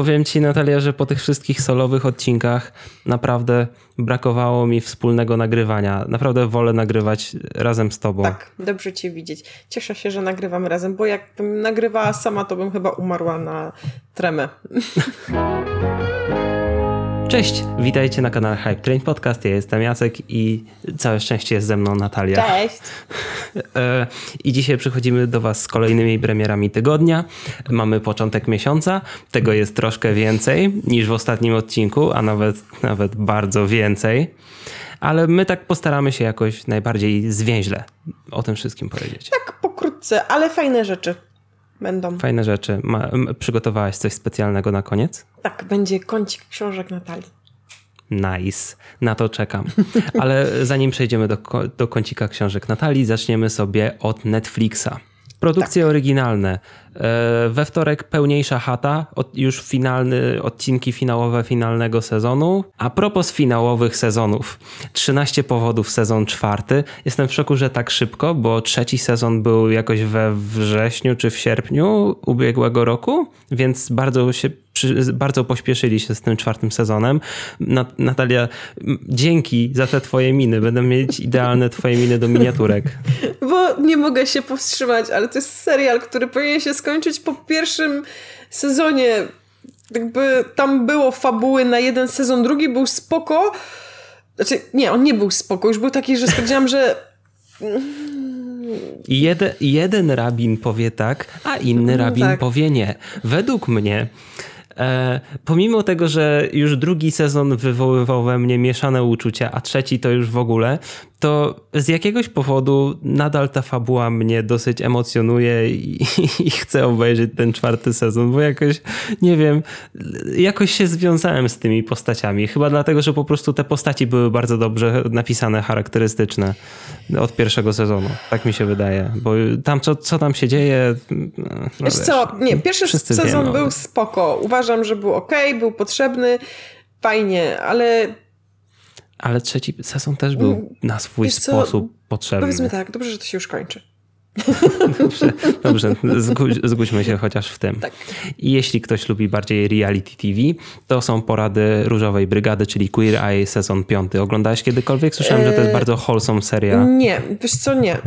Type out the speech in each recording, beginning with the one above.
powiem ci, Natalia, że po tych wszystkich solowych odcinkach naprawdę brakowało mi wspólnego nagrywania. Naprawdę wolę nagrywać razem z tobą. Tak, dobrze cię widzieć. Cieszę się, że nagrywamy razem, bo jakbym nagrywała sama, to bym chyba umarła na tremę. Cześć, witajcie na kanale Hype Train Podcast. Ja jestem Jacek i całe szczęście jest ze mną Natalia. Cześć. E, I dzisiaj przychodzimy do Was z kolejnymi premierami tygodnia. Mamy początek miesiąca. Tego jest troszkę więcej niż w ostatnim odcinku, a nawet, nawet bardzo więcej. Ale my tak postaramy się jakoś najbardziej zwięźle o tym wszystkim powiedzieć. Tak pokrótce, ale fajne rzeczy będą. Fajne rzeczy. Ma, przygotowałaś coś specjalnego na koniec? Tak, będzie kącik książek Natalii. Nice. Na to czekam. Ale zanim przejdziemy do, do kącika książek Natalii, zaczniemy sobie od Netflixa. Produkcje tak. oryginalne. E, we wtorek pełniejsza chata, już finalny, odcinki finałowe finalnego sezonu. A propos finałowych sezonów. 13 powodów sezon czwarty. Jestem w szoku, że tak szybko, bo trzeci sezon był jakoś we wrześniu czy w sierpniu ubiegłego roku, więc bardzo się bardzo pośpieszyli się z tym czwartym sezonem. Natalia, dzięki za te twoje miny. Będę mieć idealne twoje miny do miniaturek. Bo nie mogę się powstrzymać, ale to jest serial, który powinien się skończyć po pierwszym sezonie. Jakby tam było fabuły na jeden sezon, drugi był spoko. Znaczy, nie, on nie był spoko. Już był taki, że stwierdziłam, że i jeden, jeden rabin powie tak, a inny no rabin tak. powie nie. Według mnie E, pomimo tego, że już drugi sezon wywoływał we mnie mieszane uczucia, a trzeci to już w ogóle, to z jakiegoś powodu nadal ta fabuła mnie dosyć emocjonuje i, i, chcę obejrzeć ten czwarty sezon, bo jakoś, nie wiem, jakoś się związałem z tymi postaciami. Chyba dlatego, że po prostu te postaci były bardzo dobrze napisane, charakterystyczne od pierwszego sezonu. Tak mi się wydaje, bo tam co, co tam się dzieje... No wiesz, co, nie, pierwszy sezon wiemy. był spoko. Uważam, że był ok, był potrzebny, fajnie, ale ale trzeci sezon też był mm, na swój Wiesz sposób co? potrzebny. Powiedzmy tak, dobrze, że to się już kończy. dobrze, dobrze zgódź, zgódźmy się chociaż w tym. Tak. I jeśli ktoś lubi bardziej reality TV, to są porady Różowej Brygady, czyli Queer Eye sezon 5. Oglądałeś kiedykolwiek? Słyszałem, że to jest eee, bardzo wholesome seria. Nie, wiesz co, nie.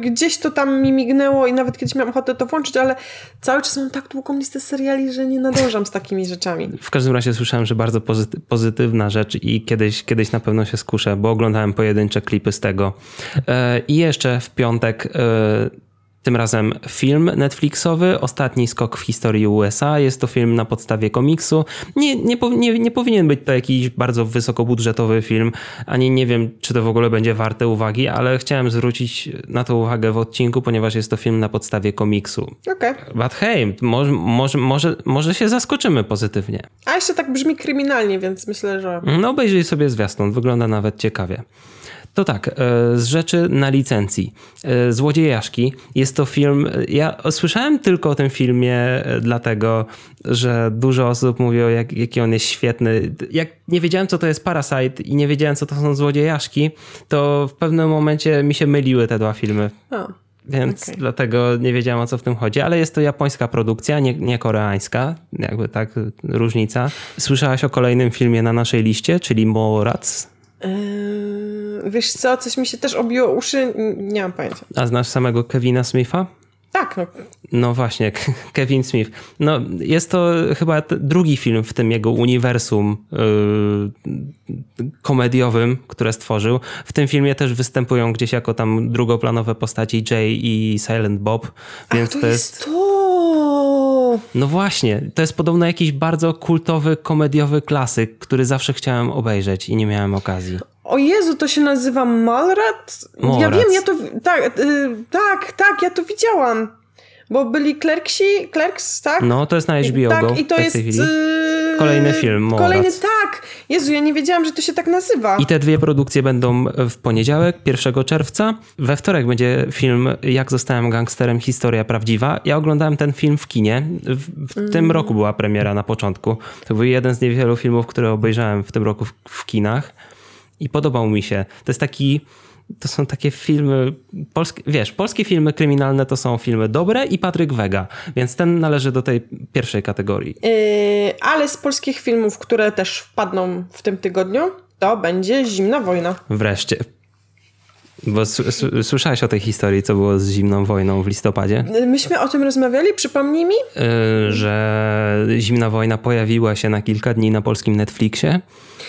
Gdzieś to tam mi mignęło i nawet kiedyś miałam ochotę to włączyć, ale cały czas mam tak długą listę seriali, że nie nadążam z takimi rzeczami. W każdym razie słyszałem, że bardzo pozyty pozytywna rzecz i kiedyś, kiedyś na pewno się skuszę, bo oglądałem pojedyncze klipy z tego. Eee, I jeszcze w piątek eee, tym razem film Netflixowy, ostatni skok w historii USA. Jest to film na podstawie komiksu. Nie, nie, nie, nie powinien być to jakiś bardzo wysokobudżetowy film, ani nie wiem, czy to w ogóle będzie warte uwagi, ale chciałem zwrócić na to uwagę w odcinku, ponieważ jest to film na podstawie komiksu. Okej. Okay. But hey, może, może, może, może się zaskoczymy pozytywnie. A jeszcze tak brzmi kryminalnie, więc myślę, że... No obejrzyj sobie zwiastun, wygląda nawet ciekawie. To tak, e, z rzeczy na licencji. E, Złodziejaszki jest to film. Ja słyszałem tylko o tym filmie, e, dlatego że dużo osób mówi o jak, jaki on jest świetny. Jak nie wiedziałem, co to jest Parasite i nie wiedziałem, co to są złodziejaszki, to w pewnym momencie mi się myliły te dwa filmy. Więc okay. dlatego nie wiedziałem o co w tym chodzi, ale jest to japońska produkcja, nie, nie koreańska, jakby tak różnica. Słyszałaś o kolejnym filmie na naszej liście, czyli Morats? Yy, wiesz co, coś mi się też obiło uszy, nie mam pojęcia. A znasz samego Kevina Smitha? Tak, no. No właśnie, Kevin Smith. No, jest to chyba drugi film w tym jego uniwersum yy, komediowym, które stworzył. W tym filmie też występują gdzieś jako tam drugoplanowe postaci Jay i Silent Bob. Więc Ach, to, to jest, jest to! No właśnie, to jest podobno jakiś bardzo kultowy, komediowy klasyk, który zawsze chciałem obejrzeć i nie miałem okazji. O Jezu, to się nazywa Malrat? Ja wiem, ja to... Tak, yy, tak, tak, ja to widziałam. Bo byli Clerksi, Clerks, tak? No, to jest na HBO Tak, Go i to jest... Yy, kolejny film, Morat. Kolejny, tak! Jezu, ja nie wiedziałam, że to się tak nazywa. I te dwie produkcje będą w poniedziałek, 1 czerwca. We wtorek będzie film Jak zostałem gangsterem, historia prawdziwa. Ja oglądałem ten film w kinie. W, w mm. tym roku była premiera na początku. To był jeden z niewielu filmów, które obejrzałem w tym roku w, w kinach. I podobał mi się. To jest taki to są takie filmy, polskie, wiesz, polskie filmy kryminalne to są filmy dobre i Patryk Wega, więc ten należy do tej pierwszej kategorii. Yy, ale z polskich filmów, które też wpadną w tym tygodniu, to będzie Zimna Wojna. Wreszcie. Bo słyszałeś o tej historii, co było z zimną wojną w listopadzie? Myśmy o tym rozmawiali, przypomnij mi? Yy, że zimna wojna pojawiła się na kilka dni na polskim Netflixie.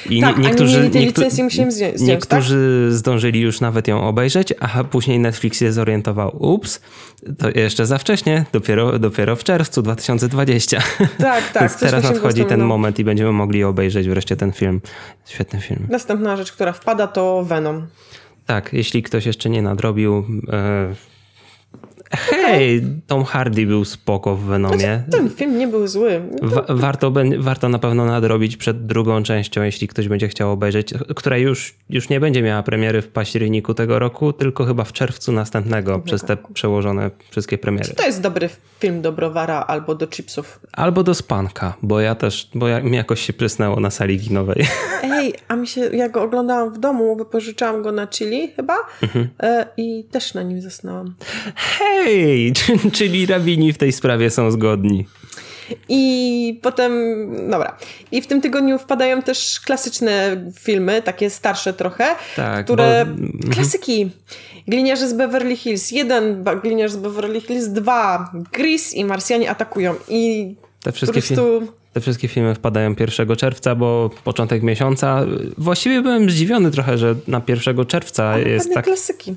I tak, niektórzy, nie mieli tej musimy zdjąć, Niektórzy tak? zdążyli już nawet ją obejrzeć, a później Netflix się zorientował, ups, to jeszcze za wcześnie, dopiero, dopiero w czerwcu 2020. Tak, tak. Więc teraz nadchodzi ten moment i będziemy mogli obejrzeć wreszcie ten film. Świetny film. Następna rzecz, która wpada to Venom. Tak, jeśli ktoś jeszcze nie nadrobił. Hej, Tom Hardy był spoko w Venomie. Znaczy, ten film nie był zły. Wa warto, warto na pewno nadrobić przed drugą częścią, jeśli ktoś będzie chciał obejrzeć, która już, już nie będzie miała premiery w październiku tego roku, tylko chyba w czerwcu następnego, przez te przełożone wszystkie premiery. Czy to jest dobry film do browara albo do chipsów? Albo do spanka, bo ja też, bo ja, mi jakoś się prysnęło na sali kinowej. Ej, a mi się, ja go oglądałam w domu, wypożyczałam go na chili chyba mhm. e, i też na nim zasnęłam. Hej, czyli rabini w tej sprawie są zgodni. I potem, dobra. I w tym tygodniu wpadają też klasyczne filmy, takie starsze trochę, tak, które. Bo... Klasyki. Gliniarze z Beverly Hills 1, Gliniarz z Beverly Hills 2, Gris i Marsjanie atakują. I te wszystkie po prostu... Te wszystkie filmy wpadają 1 czerwca, bo początek miesiąca. Właściwie byłem zdziwiony trochę, że na 1 czerwca Ale jest tak. klasyki.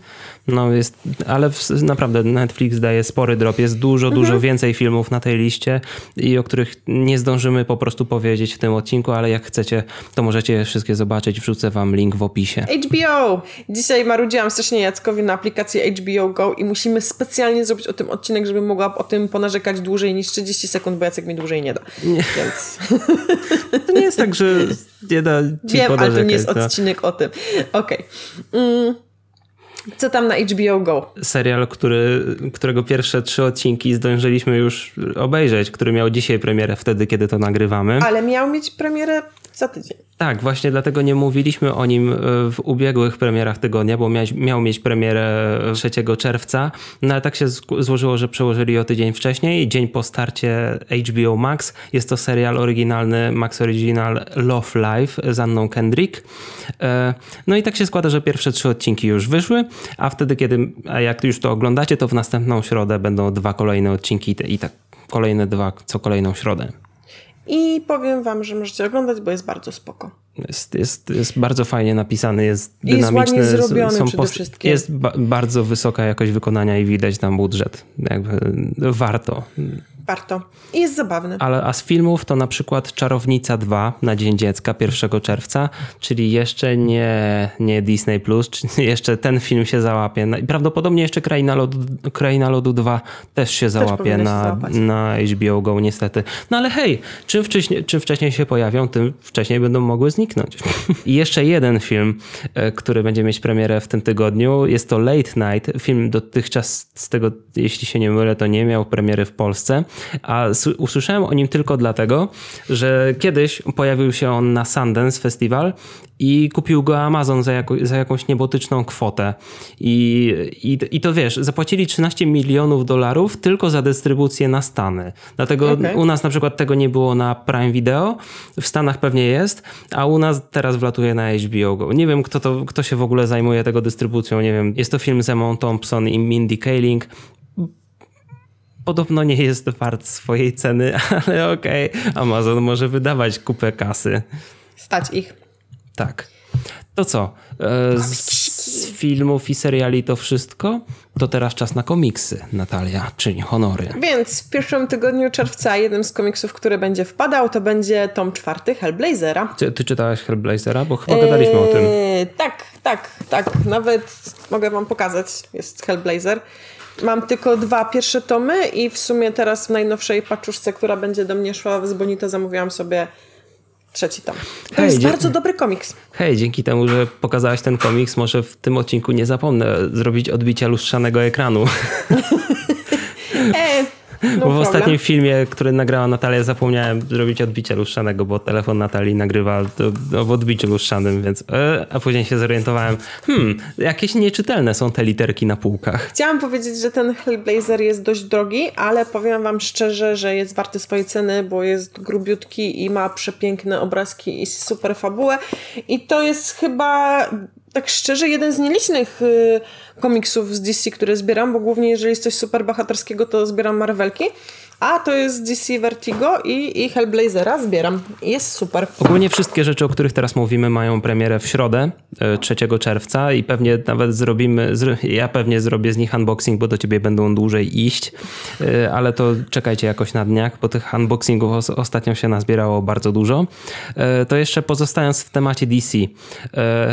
No jest, ale w, naprawdę Netflix daje spory drop. Jest dużo, mhm. dużo więcej filmów na tej liście i o których nie zdążymy po prostu powiedzieć w tym odcinku, ale jak chcecie, to możecie je wszystkie zobaczyć. Wrzucę wam link w opisie. HBO! Dzisiaj marudziłam strasznie Jackowi na aplikację HBO Go i musimy specjalnie zrobić o tym odcinek, żeby mogła o tym ponarzekać dłużej niż 30 sekund, bo Jacek mi dłużej nie da. Nie. To nie jest tak, że nie da ci Wiem, ale to nie jest no. odcinek o tym. Okej. Okay. Mm. Co tam na HBO Go? Serial, który, którego pierwsze trzy odcinki zdążyliśmy już obejrzeć, który miał dzisiaj premierę wtedy, kiedy to nagrywamy. Ale miał mieć premierę za tydzień. Tak, właśnie dlatego nie mówiliśmy o nim e, w ubiegłych premierach tygodnia, bo miał, miał mieć premierę 3 czerwca, no ale tak się złożyło, że przełożyli o tydzień wcześniej, dzień po starcie HBO Max. Jest to serial oryginalny, Max Original Love Life z Anną Kendrick. E, no i tak się składa, że pierwsze trzy odcinki już wyszły, a wtedy, kiedy, jak już to oglądacie, to w następną środę będą dwa kolejne odcinki i tak kolejne dwa co kolejną środę. I powiem wam, że możecie oglądać, bo jest bardzo spoko. Jest, jest, jest bardzo fajnie napisany, jest dynamiczny. Jest ładnie zrobiony są przede wszystkim. Jest ba bardzo wysoka jakość wykonania i widać tam budżet. Jakby warto warto. I jest zabawny. Ale a z filmów to na przykład Czarownica 2 na Dzień Dziecka 1 czerwca, czyli jeszcze nie, nie Disney Plus, jeszcze ten film się załapie. Prawdopodobnie jeszcze Kraina Lodu, Kraina Lodu 2 też się załapie też na, się na HBO Go niestety. No ale hej, czym wcześniej, czym wcześniej się pojawią, tym wcześniej będą mogły zniknąć. I jeszcze jeden film, e, który będzie mieć premierę w tym tygodniu, jest to Late Night. Film dotychczas z tego, jeśli się nie mylę, to nie miał premiery w Polsce a usłyszałem o nim tylko dlatego, że kiedyś pojawił się on na Sundance Festival i kupił go Amazon za, jako, za jakąś niebotyczną kwotę. I, i, I to wiesz, zapłacili 13 milionów dolarów tylko za dystrybucję na Stany. Dlatego okay. u nas na przykład tego nie było na Prime Video, w Stanach pewnie jest, a u nas teraz wlatuje na HBO Go. Nie wiem, kto, to, kto się w ogóle zajmuje tego dystrybucją, nie wiem. Jest to film z Emma Thompson i Mindy Kaling podobno nie jest wart swojej ceny, ale okej, okay, Amazon może wydawać kupę kasy. Stać ich. Tak. To co? E, z filmów i seriali to wszystko? To teraz czas na komiksy, Natalia, czyń honory. Więc w pierwszym tygodniu czerwca jednym z komiksów, który będzie wpadał, to będzie tom czwarty Hellblazera. Ty, ty czytałaś Hellblazera? Bo chyba gadaliśmy o tym. Eee, tak, tak, tak. Nawet mogę wam pokazać. Jest Hellblazer. Mam tylko dwa pierwsze tomy i w sumie teraz w najnowszej paczuszce, która będzie do mnie szła z Bonito, zamówiłam sobie trzeci tom. To Hej, jest bardzo dobry komiks. Hej, dzięki temu, że pokazałaś ten komiks, może w tym odcinku nie zapomnę zrobić odbicia lustrzanego ekranu. no bo w ostatnim filmie, który nagrała Natalia, zapomniałem zrobić odbicie lustrzanego, bo telefon Natalii nagrywa w odbiciu lustrzanym, więc e, a później się zorientowałem, hmm, jakieś nieczytelne są te literki na półkach. Chciałam powiedzieć, że ten Hellblazer jest dość drogi, ale powiem wam szczerze, że jest warty swojej ceny, bo jest grubiutki i ma przepiękne obrazki i super fabułę i to jest chyba tak szczerze jeden z nielicznych y, komiksów z DC, które zbieram, bo głównie jeżeli jest coś super bohaterskiego, to zbieram Marvelki. A to jest DC Vertigo i, i Hellblazera zbieram. Jest super. Ogólnie wszystkie rzeczy, o których teraz mówimy, mają premierę w środę, 3 e, czerwca i pewnie nawet zrobimy, ja pewnie zrobię z nich unboxing, bo do ciebie będą dłużej iść, e, ale to czekajcie jakoś na dniach, bo tych unboxingów ostatnio się nazbierało bardzo dużo. E, to jeszcze pozostając w temacie DC,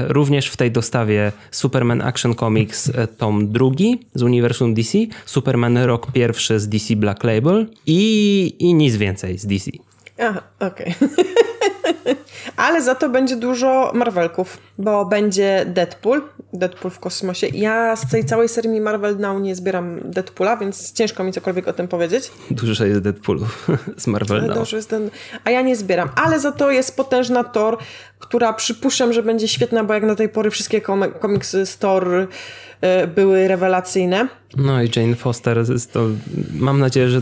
również w tej dostawie Superman Action Comics tom drugi z uniwersum DC, Superman rok pierwszy z DC Black Label, i, i nic więcej z DC. Aha, okej. Okay. Ale za to będzie dużo Marvelków, bo będzie Deadpool, Deadpool w kosmosie. Ja z tej całej serii Marvel Now nie zbieram Deadpoola, więc ciężko mi cokolwiek o tym powiedzieć. Dużo jest Deadpoolów z Marvel Now. Dużo jest ten... A ja nie zbieram. Ale za to jest potężna Thor, która przypuszczam, że będzie świetna, bo jak na tej pory wszystkie komiksy z Thor E, były rewelacyjne. No i Jane Foster, to, mam nadzieję, że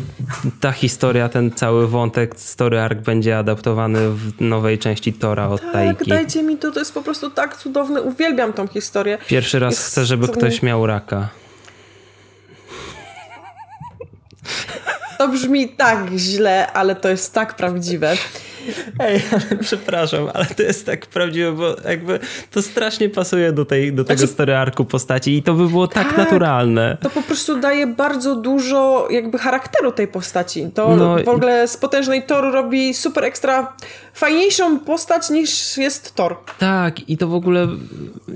ta historia, ten cały wątek, story arc będzie adaptowany w nowej części Tora od tak, Taiki. dajcie mi to, to jest po prostu tak cudowne, uwielbiam tą historię. Pierwszy raz jest chcę, żeby ktoś miał raka. To brzmi tak źle, ale to jest tak prawdziwe. Ej, ale przepraszam, ale to jest tak prawdziwe, bo jakby to strasznie pasuje do, tej, do tego znaczy, story arku postaci i to by było tak, tak, naturalne. To po prostu daje bardzo dużo jakby charakteru tej postaci. To no, w ogóle z potężnej Thor robi super ekstra fajniejszą postać niż jest Thor. Tak, i to w ogóle...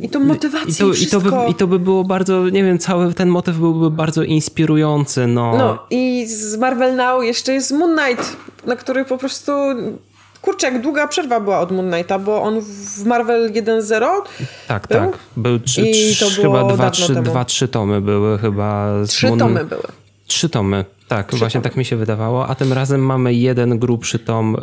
I to motywacja i to, i, to, by, I to by było bardzo, nie wiem, cały ten motyw byłby bardzo inspirujący, no. No i z Marvel Now jeszcze jest Moon Knight, na który po prostu kurczę, jak długa przerwa była od Moon Knighta, bo on w Marvel 1.0 Tak, był? tak. Był trzy, I to było chyba dwa, trzy, dwa, trzy tomy były chyba. Trzy Moon... tomy były. Trzy tomy. Tak, właśnie tak mi się wydawało, a tym razem mamy jeden grubszy tom. E,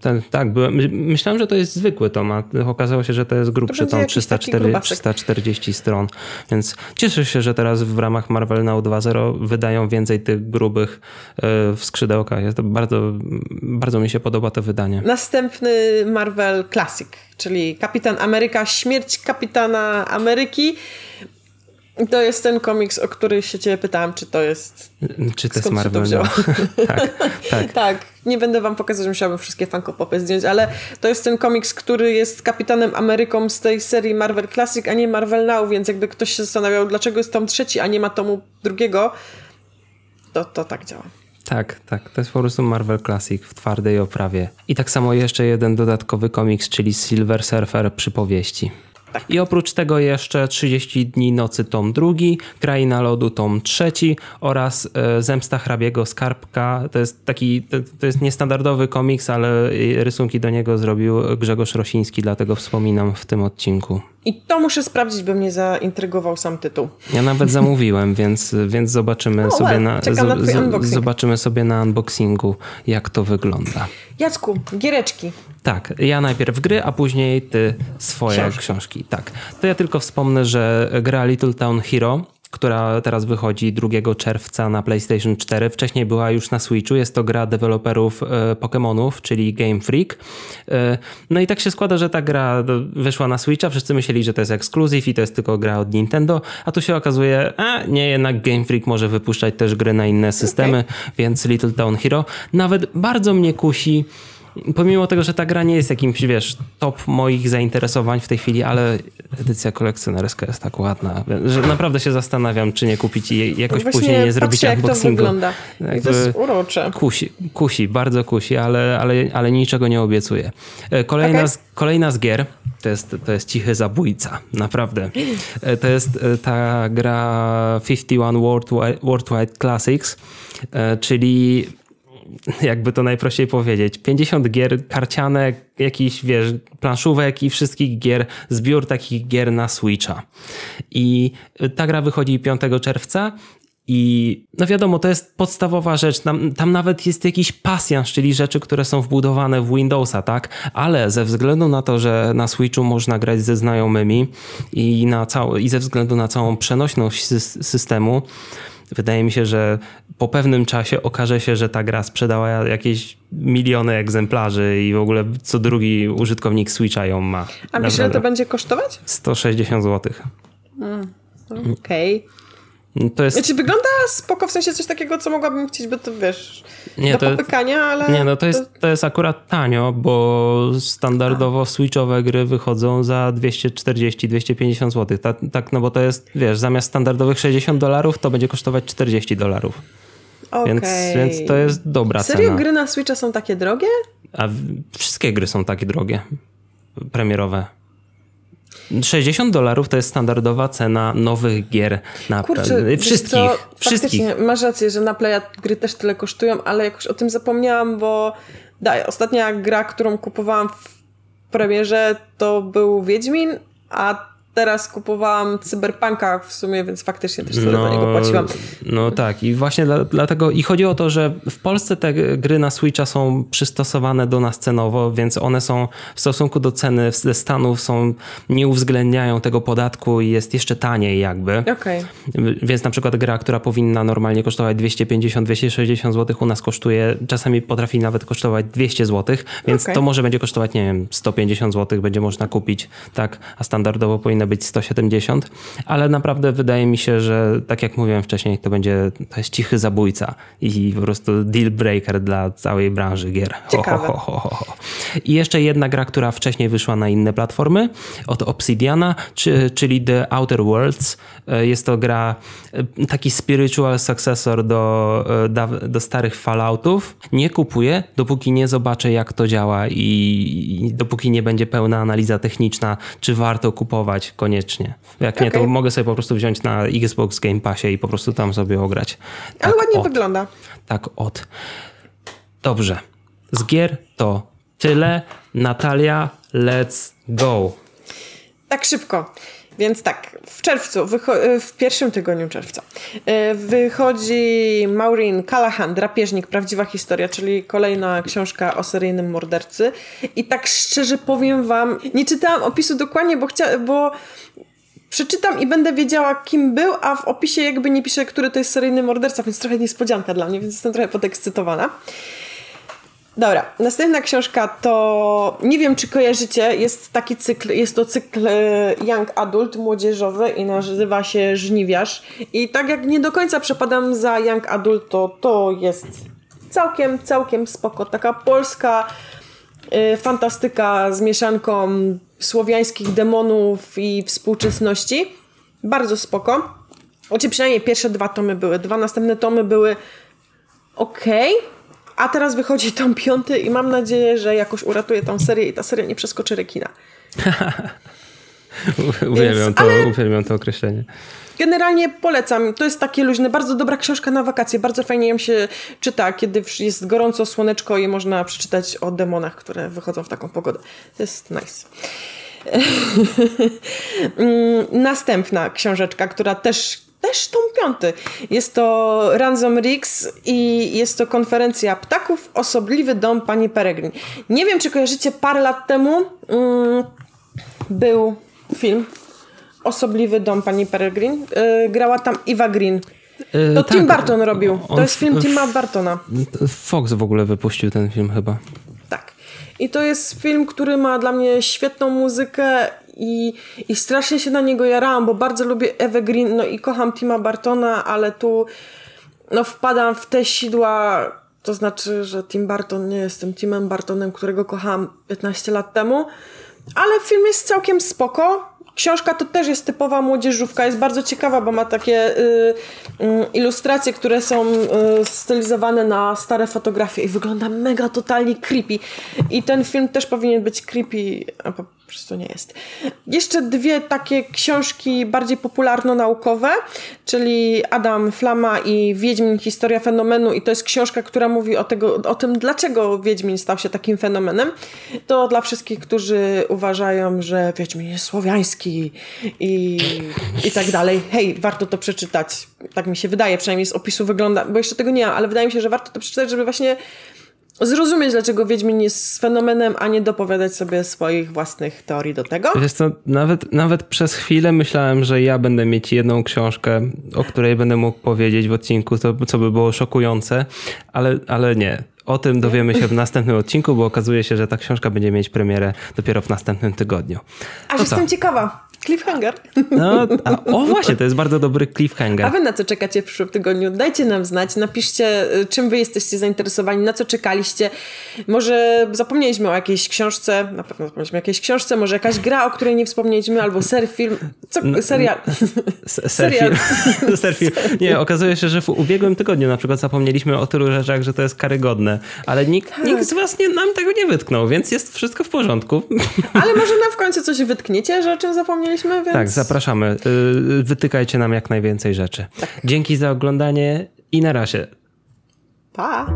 ten, tak, byłem, myślałem, że to jest zwykły tom, a okazało się, że to jest grubszy to tom, 304, 340 stron. Więc cieszę się, że teraz w ramach Marvel Now 2.0 wydają więcej tych grubych e, w skrzydełkach. Jest to bardzo, bardzo mi się podoba to wydanie. Następny Marvel Classic, czyli Kapitan Ameryka, śmierć Kapitana Ameryki. To jest ten komiks, o który się ciebie pytałam, czy to jest... Czy to jest Marvel? To no. tak, tak. tak, nie będę wam pokazać, musiałabym wszystkie fankopopy zdjąć, ale to jest ten komiks, który jest Kapitanem Ameryką z tej serii Marvel Classic, a nie Marvel Now, więc jakby ktoś się zastanawiał, dlaczego jest tom trzeci, a nie ma tomu drugiego, to, to tak działa. Tak, tak. To jest po prostu Marvel Classic w twardej oprawie. I tak samo jeszcze jeden dodatkowy komiks, czyli Silver Surfer przypowieści. Tak. I oprócz tego jeszcze 30 dni nocy tom drugi, Kraina lodu tom trzeci oraz e, Zemsta hrabiego skarbka. To jest taki, to, jest niestandardowy komiks, ale rysunki do niego zrobił Grzegorz Rosiński, dlatego wspominam w tym odcinku. I to muszę sprawdzić, by mnie zaintrygował sam tytuł. Ja nawet zamówiłem, więc, więc zobaczymy, sobie well, na, na zobaczymy sobie na unboxingu, jak to wygląda. Jacku, giereczki. Tak, ja najpierw gry, a później ty swoje książki. książki. Tak. To ja tylko wspomnę, że gra Little Town Hero która teraz wychodzi 2 czerwca na PlayStation 4. Wcześniej była już na Switchu. Jest to gra deweloperów e, Pokémonów, czyli Game Freak. E, no i tak się składa, że ta gra wyszła na Switcha. Wszyscy myśleli, że to jest ekskluzyw i to jest tylko gra od Nintendo, a tu się okazuje, a nie, jednak Game Freak może wypuszczać też gry na inne systemy, okay. więc Little Town Hero nawet bardzo mnie kusi pomimo tego, że ta gra nie jest jakimś, wiesz, top moich zainteresowań w tej chwili, ale edycja kolekcjonerska jest tak ładna, że naprawdę się zastanawiam, czy nie kupić i jakoś później nie zrobić patrzę, unboxingu. Jak to wygląda. I to jest urocze. Kusi, kusi, bardzo kusi, ale, ale, ale niczego nie obiecuję. E, kolejna, okay. z, kolejna z gier to jest, to jest Cichy Zabójca, naprawdę. E, to jest e, ta gra 51 Worldwide, Worldwide Classics, czyli jakby to najprościej powiedzieć, 50 gier karciane, jakiś, wiesz, planszówek i wszystkich gier, zbiór takich gier na Switcha. I ta gra wychodzi 5 czerwca I no wiadomo, to jest podstawowa rzecz. Tam, tam nawet jest jakiś pasjans, czyli rzeczy, które są wbudowane w Windowsa, tak? Ale ze względu na to, że na Switchu można grać ze znajomymi i, na cał- i ze względu na całą przenośność systemu, wydaje mi się, że po pewnym czasie okaże się, że ta gra sprzedała jakieś miliony egzemplarzy i w ogóle co drugi użytkownik Switcha ją ma. A wiesz, ile to będzie kosztować? 160 zł. Hmm, Okej. Okay. To jest... Znaczy wygląda spoko, w sensie coś takiego, co mogłabym chcieć, bo to wiesz, nie, do to popykania, ale... Nie, no to jest, to jest akurat tanio, bo standardowo A. switchowe gry wychodzą za 240-250 zł. Tak, tak, no bo to jest, wiesz, zamiast standardowych 60 dolarów, to będzie kosztować 40 dolarów. Okay. Więc, więc to jest dobra Serio, cena. Serio gry na Switcha są takie drogie? A wszystkie gry są takie drogie, premierowe. 60 dolarów to jest standardowa cena nowych gier na Kurczę, wszystkich. Co, wszystkich. Masz rację, że na Playa gry też tyle kosztują, ale jakoś o tym zapomniałam, bo daj, ostatnia gra, którą kupowałam w premierze to był Wiedźmin, a teraz kupowałam Cyberpunka w sumie, więc faktycznie też tyle no, za niego płaciłam. No tak i właśnie dla, dlatego i chodzi o to, że w Polsce te gry na Switcha są przystosowane do nas cenowo, więc one są w stosunku do ceny ze Stanów są, nie uwzględniają tego podatku i jest jeszcze taniej jakby. Okay. Więc na przykład gra, która powinna normalnie kosztować 250-260 zł u nas kosztuje, czasami potrafi nawet kosztować 200 zł, więc okay. to może będzie kosztować, nie wiem, 150 zł będzie można kupić, tak, a standardowo powinna powinno być 170, ale naprawdę wydaje mi się, że tak jak mówiłem wcześniej, to będzie to jest cichy zabójca i po prostu deal breaker dla całej branży gier. Ciekawe. Ho, ho, ho, I jeszcze jedna gra, która wcześniej wyszła na inne platformy od Obsidiana, czyli The Outer Worlds. E, jest to gra, e, taki spiritual successor do, e, do starych Falloutów. Nie kupuję, dopóki nie zobaczę jak to działa i dopóki nie będzie pełna analiza techniczna, czy warto kupować koniecznie. Jak okay. nie, to mogę sobie po prostu wziąć na Xbox Game Passie i po prostu tam sobie ograć. Tak Ale ładnie od. wygląda. Tak, od. Dobrze. Z gier to tyle. Natalia, let's go. Tak szybko. Więc tak, w czerwcu, w pierwszym tygodniu czerwca e, wychodzi Maureen Callahan, Drapieżnik, Prawdziwa Historia, czyli kolejna książka o seryjnym mordercy. I tak szczerze powiem wam, nie czytałam opisu dokładnie, bo chciałam, bo przeczytam i będę wiedziała, kim był, a w opisie jakby nie pisze, który to jest seryjny morderca, więc trochę niespodzianka dla mnie, więc jestem trochę podekscytowana. Dobra, następna książka to nie wiem, czy kojarzycie, jest taki cykl, jest to cykl e, Young Adult, młodzieżowy i nazywa się Żniwiarz. I tak jak nie do końca przepadam za Young Adult, to to jest całkiem, całkiem spoko. Taka polska y, fantastyka z mieszanką słowiańskich demonów i współczesności. Bardzo spoko. Znaczy przynajmniej pierwsze dwa tomy były. Dwa następne tomy były ok a teraz wychodzi tom piąty i mam nadzieję, że jakoś uratuje tą serię i ta seria nie przeskoczy rekina. uwielbiam, to, ale... uwielbiam to określenie. Generalnie polecam. To jest takie luźne, bardzo dobra książka na wakacje. Bardzo fajnie ją się czyta, kiedy jest gorąco, słoneczko i można przeczytać o demonach, które wychodzą w taką pogodę. To jest nice. Mm, następna książeczka, która też też tom piąty. Jest to Ransom Riggs i jest to konferencja ptaków, osobliwy dom pani Peregrin. Nie wiem, czy kojarzycie, parę lat temu mm, był film Osobliwy dom pani Peregrin. Yy, grała tam Eva Green. To tak, Tim Burton robił. To jest film Tima Bartona. Fox w ogóle wypuścił ten film chyba. Tak. I to jest film, który ma dla mnie świetną muzykę i, i strasznie się na niego jarałam, bo bardzo lubię Ewę Green, no i kocham Tima Bartona, ale tu no wpadam w te sidła, to znaczy, że Tim Barton nie jest tym Timem Bartonem, którego kochałam 15 lat temu, ale film jest całkiem spoko, Książka to też jest typowa młodzieżówka, jest bardzo ciekawa, bo ma takie y, y, ilustracje, które są y, stylizowane na stare fotografie i wygląda mega totalnie creepy. I ten film też powinien być creepy, po prostu nie jest. Jeszcze dwie takie książki bardziej popularno-naukowe, czyli Adam Flama i Wiedźmin Historia fenomenu i to jest książka, która mówi o, tego, o tym, dlaczego Wiedźmin stał się takim fenomenem. To dla wszystkich, którzy uważają, że Wiedźmin jest słowiański i, i tak dalej. Hej, warto to przeczytać. tak mi się wydaje, przynajmniej z opisu wygląda, bo jeszcze tego nie mam, ale wydaje mi się, że warto to przeczytać, żeby właśnie zrozumieć, dlaczego Wiedźmin jest fenomenem, a nie dopowiadać sobie swoich własnych teorii do tego. Wiesz co, nawet, nawet przez chwilę myślałem, że ja będę mieć jedną książkę, o której będę mógł powiedzieć w odcinku, to, co by było szokujące, ale, ale nie. O tym dowiemy się w następnym odcinku, bo okazuje się, że ta książka będzie mieć premierę dopiero w następnym tygodniu. Aż jestem ciekawa. Cliffhanger. No, a, o właśnie, to jest bardzo dobry cliffhanger. A wy na co czekacie w przyszłym tygodniu? Dajcie nam znać, napiszcie, y, czym wy jesteście zainteresowani, na co czekaliście. Może zapomnieliśmy o jakiejś książce, na pewno zapomnieliśmy o jakiejś książce, może jakaś gra, o której nie wspomnieliśmy, albo ser film, co, serial. serial. Serfilm. Nie, okazuje się, że w ubiegłym tygodniu na przykład zapomnieliśmy o tylu rzeczach, że to jest karygodne, ale nikt, tak. nikt z was nie, nam tego nie wytknął, więc jest wszystko w porządku. Ale może nam w końcu coś wytkniecie, że o czym zapomnieliśmy? Więc... Tak, zapraszamy. Y, wytykajcie nam jak najwięcej rzeczy. Tak. Dzięki za oglądanie i na razie. Pa!